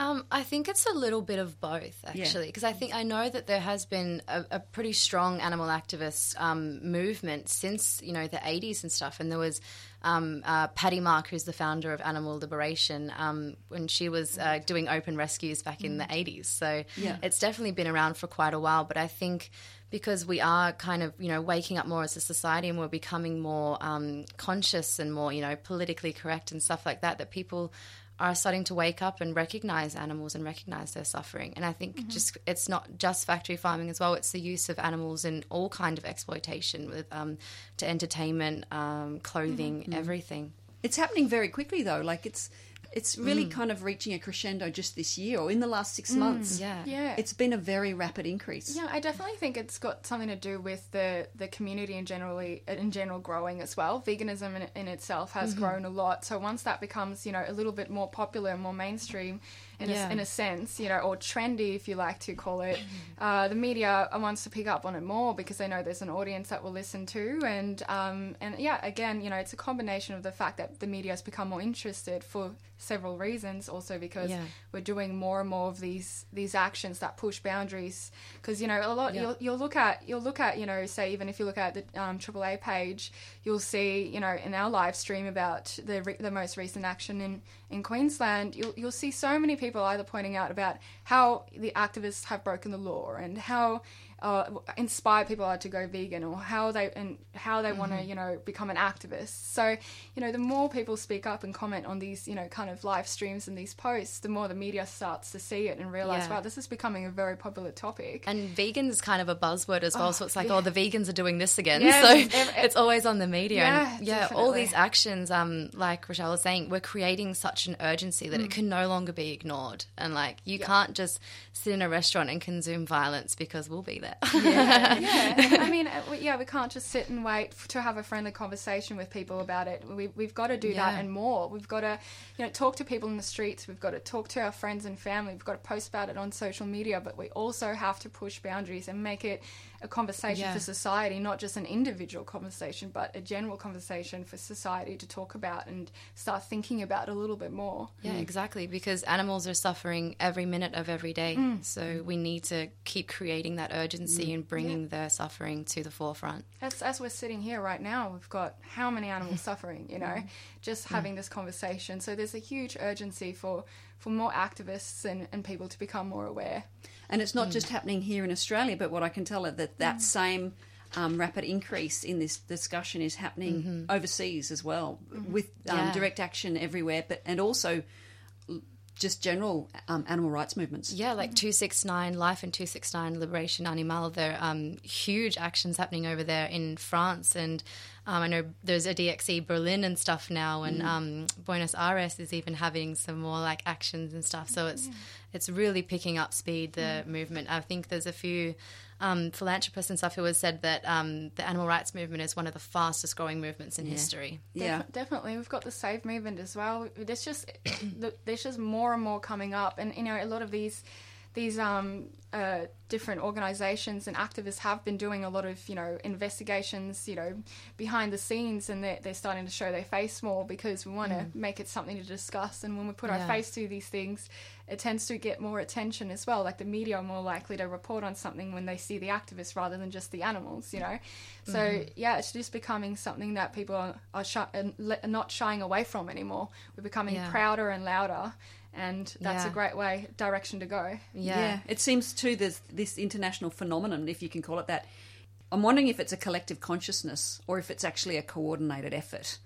Um, I think it's a little bit of both, actually, because I think I know that there has been a, a pretty strong animal activist um, movement since you know the '80s and stuff. And there was um, uh, Patty Mark, who's the founder of Animal Liberation, um, when she was uh, doing open rescues back in the '80s. So Yeah. it's definitely been around for quite a while. But I think because we are kind of you know waking up more as a society and we're becoming more um, conscious and more you know politically correct and stuff like that, that people are starting to wake up and recognize animals and recognize their suffering. And I think just it's not just factory farming as well; it's the use of animals in all kind of exploitation, with um, to entertainment, um, clothing, everything. It's happening very quickly though. Like it's it's really mm. kind of reaching a crescendo just this year or in the last six mm, months. Yeah. Yeah. It's been a very rapid increase. Yeah, I definitely think it's got something to do with the, the community in generally uh, in general growing as well. Veganism in, in itself has mm-hmm. grown a lot. So once that becomes you know a little bit more popular and more mainstream, in, Yeah. a, in a sense, you know, or trendy if you like to call it, uh, the media wants to pick up on it more because they know there's an audience that will listen to, and um, and yeah, again, you know, it's a combination of the fact that the media has become more interested for several reasons, also because Yeah. we're doing more and more of these these actions that push boundaries because you know a lot Yeah. you'll, you'll look at you'll look at you know say even if you look at the um, AAA page you'll see you know in our live stream about the re- the most recent action in in Queensland you'll you'll see so many people either pointing out about how the activists have broken the law and how uh, inspire people are to go vegan or how they and how they want to you know become an activist so you know the more people speak up and comment on these you know kind of live streams and these posts the more the media starts to see it and realize Yeah. wow this is becoming a very popular topic And vegan is kind of a buzzword as well. so it's like, yeah. oh, the vegans are doing this again. Yeah, [LAUGHS] so it's always on the media. Yeah, and yeah, all these actions, um, like Rochelle was saying, we're creating such an urgency that it can no longer be ignored. And like, you can't just sit in a restaurant and consume violence because we'll be there. [LAUGHS] yeah, [LAUGHS] I mean, uh, yeah, we can't just sit and wait to have a friendly conversation with people about it. We, we've got to do that and more. We've got to, you know, talk to people in the streets. We've got to talk to our friends and family. We've got to post about it on social media. But we also have to push boundaries and make it a conversation Yeah. for society, not just an individual conversation, but a general conversation for society to talk about and start thinking about a little bit more. Yeah, exactly. Because animals are suffering every minute of every day. Mm. So we need to keep creating that urgency Mm. and bringing their suffering to the forefront. as, as we're sitting here right now, we've got how many animals [LAUGHS] suffering, you know, mm. just mm. having this conversation. So there's a huge urgency for, for more activists and, and people to become more aware. And it's not just happening here in Australia, but what I can tell are that that same um, rapid increase in this discussion is happening mm-hmm. overseas as well, mm-hmm. with um, Yeah. direct action everywhere, but and also l- just general um, animal rights movements. Yeah, like 269 Life and 269 Liberation Animal. There are um, huge actions happening over there in France. And um, I know there's a DXE Berlin and stuff now. And um, Buenos Aires is even having some more like actions and stuff. So it's it's really picking up speed, the movement. I think there's a few um, philanthropists and stuff who have said that um, the animal rights movement is one of the fastest growing movements in history. Yeah. Definitely. We've got the Save movement as well. There's just [COUGHS] there's just more and more coming up, and you know a lot of these these um, uh, different organisations and activists have been doing a lot of you know investigations, you know, behind the scenes, and they're, they're starting to show their face more because we want to make it something to discuss. And when we put our face to these things, it tends to get more attention as well. Like the media are more likely to report on something when they see the activists rather than just the animals, you know. So yeah, it's just becoming something that people are, are, shy, are not shying away from anymore. We're becoming Yeah. prouder and louder, and that's a great way direction to go. Yeah. It seems too there's this international phenomenon, if you can call it that. I'm wondering if it's a collective consciousness or if it's actually a coordinated effort.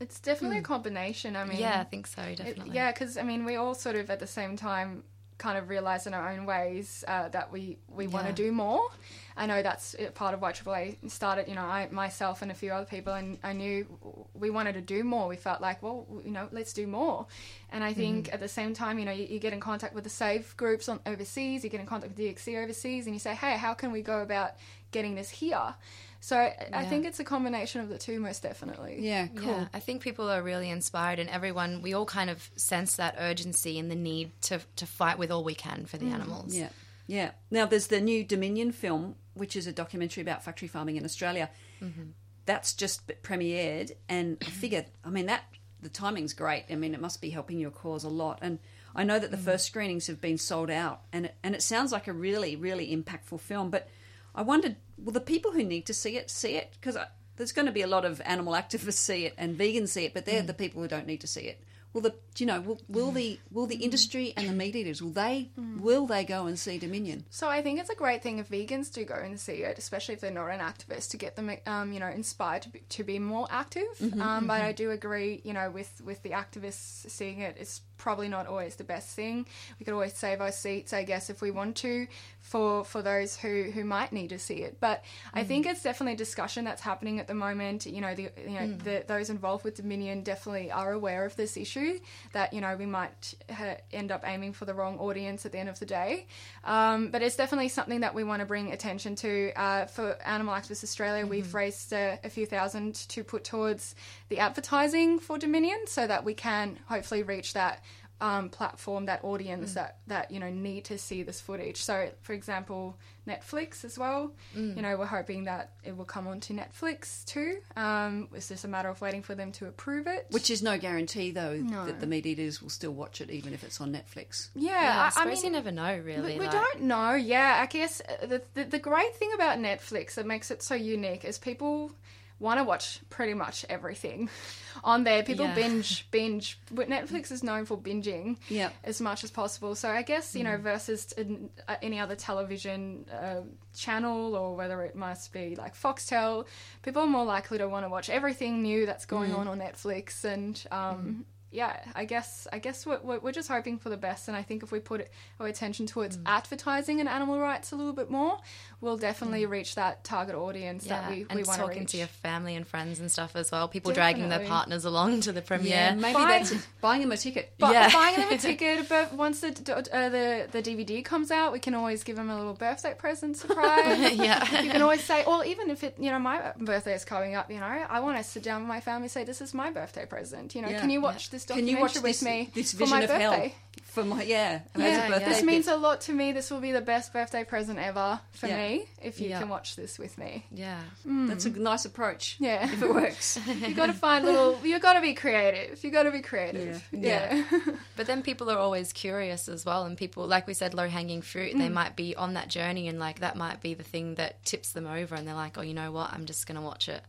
It's definitely a hmm. combination. I mean, Yeah, I think so, It- definitely. yeah, because I mean, we all sort of at the same time kind of realize in our own ways uh, that we we want to do more. I know that's uh, part of why AAA started. You know, I myself and a few other people, and I knew we wanted to do more. We felt like, well, you know, let's do more. And I think Mm-hmm. at the same time, you know, you, you get in contact with the Save groups on overseas. You get in contact with DXE overseas, and you say, hey, how can we go about getting this here? So I I think it's a combination of the two, most definitely. Yeah, cool. Yeah, I think people are really inspired, and everyone, we all kind of sense that urgency and the need to, to fight with all we can for the mm-hmm. animals. Yeah, yeah. Now there's the new Dominion film, which is a documentary about factory farming in Australia. Mm-hmm. That's just premiered, and I [CLEARS THROAT] figured, I mean, that the timing's great. I mean, it must be helping your cause a lot. And I know that the mm. first screenings have been sold out, and it, and it sounds like a really, really impactful film. But I wondered, will the people who need to see it see it? Because uh, there's going to be a lot of animal activists see it and vegans see it, but they're mm. the people who don't need to see it. Will the you know will, will mm. the will the industry and the meat eaters will they mm. will they go and see Dominion? So I think it's a great thing if vegans do go and see it, especially if they're not an activist, to get them, um, you know, inspired to be, to be more active. Mm-hmm, um, But mm-hmm. I do agree, you know, with with the activists seeing it, it's probably not always the best thing. We could always save our seats, I guess, if we want to, for for those who who might need to see it. But I mm. think it's definitely a discussion that's happening at the moment. You know, the you know the, those involved with Dominion definitely are aware of this issue. That you know we might ha- end up aiming for the wrong audience at the end of the day. Um, but it's definitely something that we want to bring attention to. Uh, for Animal Activists Australia, we've raised uh, a few thousand to put towards the advertising for Dominion, so that we can hopefully reach that um, platform, that audience that that you know need to see this footage. So, for example, Netflix as well. You know, we're hoping that it will come onto Netflix too. Um, it's just a matter of waiting for them to approve it. Which is no guarantee though that the meat eaters will still watch it even if it's on Netflix. yeah, Yeah, I, I, I suppose mean, you never know, really. We, we like- don't know. Yeah, I guess uh, the, the the great thing about Netflix that makes it so unique is people want to watch pretty much everything [LAUGHS] on there. People Yeah. binge binge. But Netflix is known for binging Yep. as much as possible. So I guess you know versus in, uh, any other television uh, channel or whether it must be like Foxtel, people are more likely to want to watch everything new that's going on on Netflix and. Um, yeah, I guess I guess we're, we're we're just hoping for the best, and I think if we put our attention towards advertising and animal rights a little bit more, we'll definitely reach that target audience Yeah, that we, we want to reach. talking reach. to your family and friends and stuff as well. People dragging their partners along to the premiere. Yeah, maybe that's [LAUGHS] buying them a ticket. But Yeah. buying them a [LAUGHS] ticket, but once the uh, the the DVD comes out, we can always give them a little birthday present surprise. [LAUGHS] yeah. you can always say, or even if it, you know, my birthday is coming up, you know, I want to sit down with my family, and say, this is my birthday present. You know, Yeah. can you watch this Can documentary watch with this, me this for my of birthday? hell for my yeah? as a Yeah, this means a lot to me. This will be the best birthday present ever for Yeah. me if you Yeah. can watch this with me. Yeah. That's a nice approach. Yeah. if it works. [LAUGHS] You got to find little. You got to be creative. You got to be creative. Yeah. Yeah. [LAUGHS] But then people are always curious as well, and people, like we said, low hanging fruit. Mm. They might be on that journey, and like that might be the thing that tips them over, and they're like, "Oh, you know what? I'm just gonna watch it."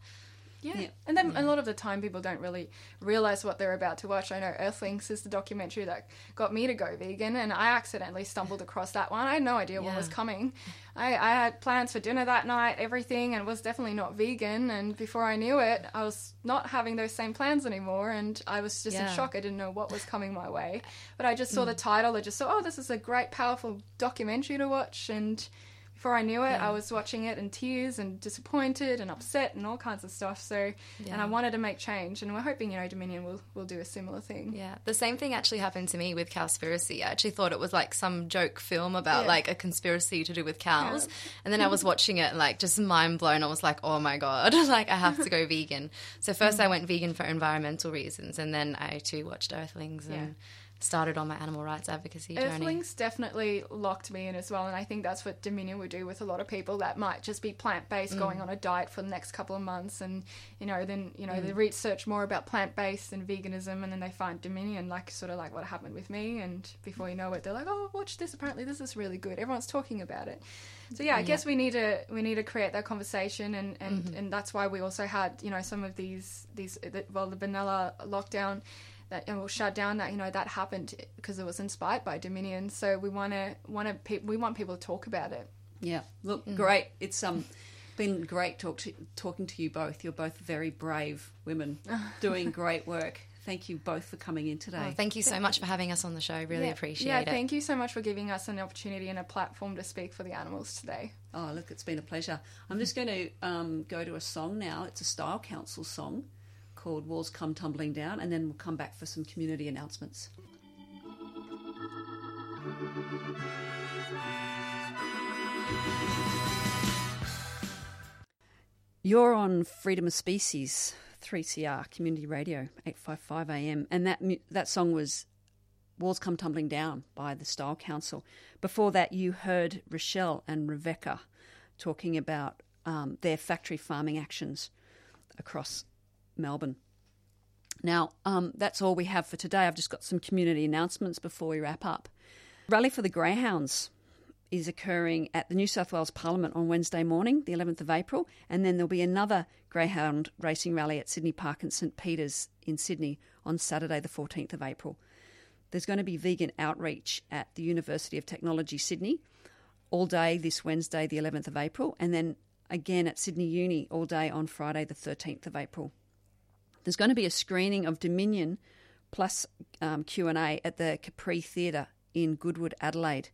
Yeah. Yeah. And then a lot of the time people don't really realize what they're about to watch. I know Earthlings is the documentary that got me to go vegan and I accidentally stumbled across that one. I had no idea what was coming. I, I had plans for dinner that night, everything, and was definitely not vegan. And before I knew it, I was not having those same plans anymore. And I was just in shock. I didn't know what was coming my way. But I just saw the mm. title. I just saw, oh, this is a great, powerful documentary to watch. And before I knew it, I was watching it in tears and disappointed and upset and all kinds of stuff. So, and I wanted to make change, and we're hoping you know Dominion will will do a similar thing. Yeah, the same thing actually happened to me with Cowspiracy. I actually thought it was like some joke film about Yeah. like a conspiracy to do with cows, and then I was [LAUGHS] watching it and like just mind blown. I was like, oh my god, [LAUGHS] like I have to go [LAUGHS] vegan. So first I went vegan for environmental reasons, and then I too watched Earthlings and Yeah. Started on my animal rights advocacy journey. Earthlings definitely locked me in as well, and I think that's what Dominion would do with a lot of people that might just be plant based, Mm. going on a diet for the next couple of months, and you know, then you know Mm. they research more about plant based and veganism, and then they find Dominion, like sort of like what happened with me, and before you know it, they're like, oh, watch this. Apparently, this is really good. Everyone's talking about it. So yeah, I guess we need to we need to create that conversation, and and, Mm-hmm. and that's why we also had you know some of these these the, well the vanilla lockdown that and will shut down that you know that happened because it was inspired by Dominion. So we want to want to pe- we want people to talk about it. Yeah, look, Mm. great. It's um been great talk to, talking to you both. You're both very brave women [LAUGHS] doing great work. Thank you both for coming in today. Oh, thank you so much for having us on the show. Really yeah. appreciate yeah, it. Yeah, thank you so much for giving us an opportunity and a platform to speak for the animals today. Oh, look, it's been a pleasure. I'm just going to um, go to a song now. It's a Style Council song called Walls Come Tumbling Down, and then we'll come back for some community announcements. You're on Freedom of Species, 3CR Community Radio, 855 AM, and that that song was Walls Come Tumbling Down by the Style Council. Before that, you heard Rochelle and Rebecca talking about um, their factory farming actions across Melbourne. Now, um, that's all we have for today. I've just got some community announcements before we wrap up. Rally for the Greyhounds is occurring at the New South Wales Parliament on Wednesday morning, the 11th of April, and then there'll be another Greyhound racing rally at Sydney Park and St Peter's in Sydney on Saturday, the 14th of April. There's going to be vegan outreach at the University of Technology Sydney all day this Wednesday, the 11th of April, and then again at Sydney Uni all day on Friday, the 13th of April. There's going to be a screening of Dominion plus um, Q&A at the Capri Theatre in Goodwood, Adelaide,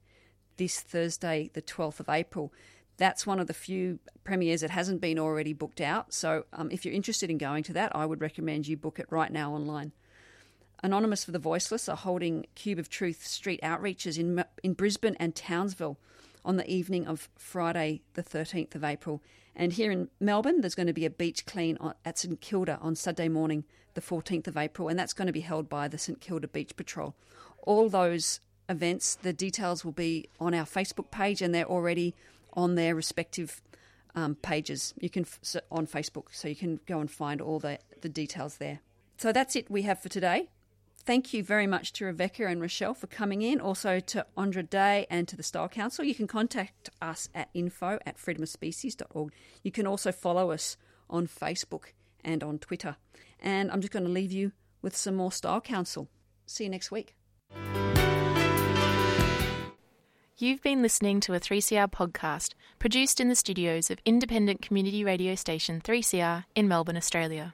this Thursday, the 12th of April. That's one of the few premieres that hasn't been already booked out. So, um, if you're interested in going to that, I would recommend you book it right now online. Anonymous for the Voiceless are holding Cube of Truth street outreaches in in Brisbane and Townsville on the evening of Friday, the 13th of April. And here in Melbourne, there's going to be a beach clean at St Kilda on Saturday morning, the 14th of April, and that's going to be held by the St Kilda Beach Patrol. All those events, the details will be on our Facebook page, and they're already on their respective um, pages. You can on Facebook, so you can go and find all the the details there. So that's it we have for today. Thank you very much to Rebecca and Rochelle for coming in, also to Andra Day and to the Style Council. You can contact us at info at freedomofspecies.org. You can also follow us on Facebook and on Twitter. And I'm just going to leave you with some more Style Council. See you next week. You've been listening to a 3CR podcast produced in the studios of independent community radio station 3CR in Melbourne, Australia.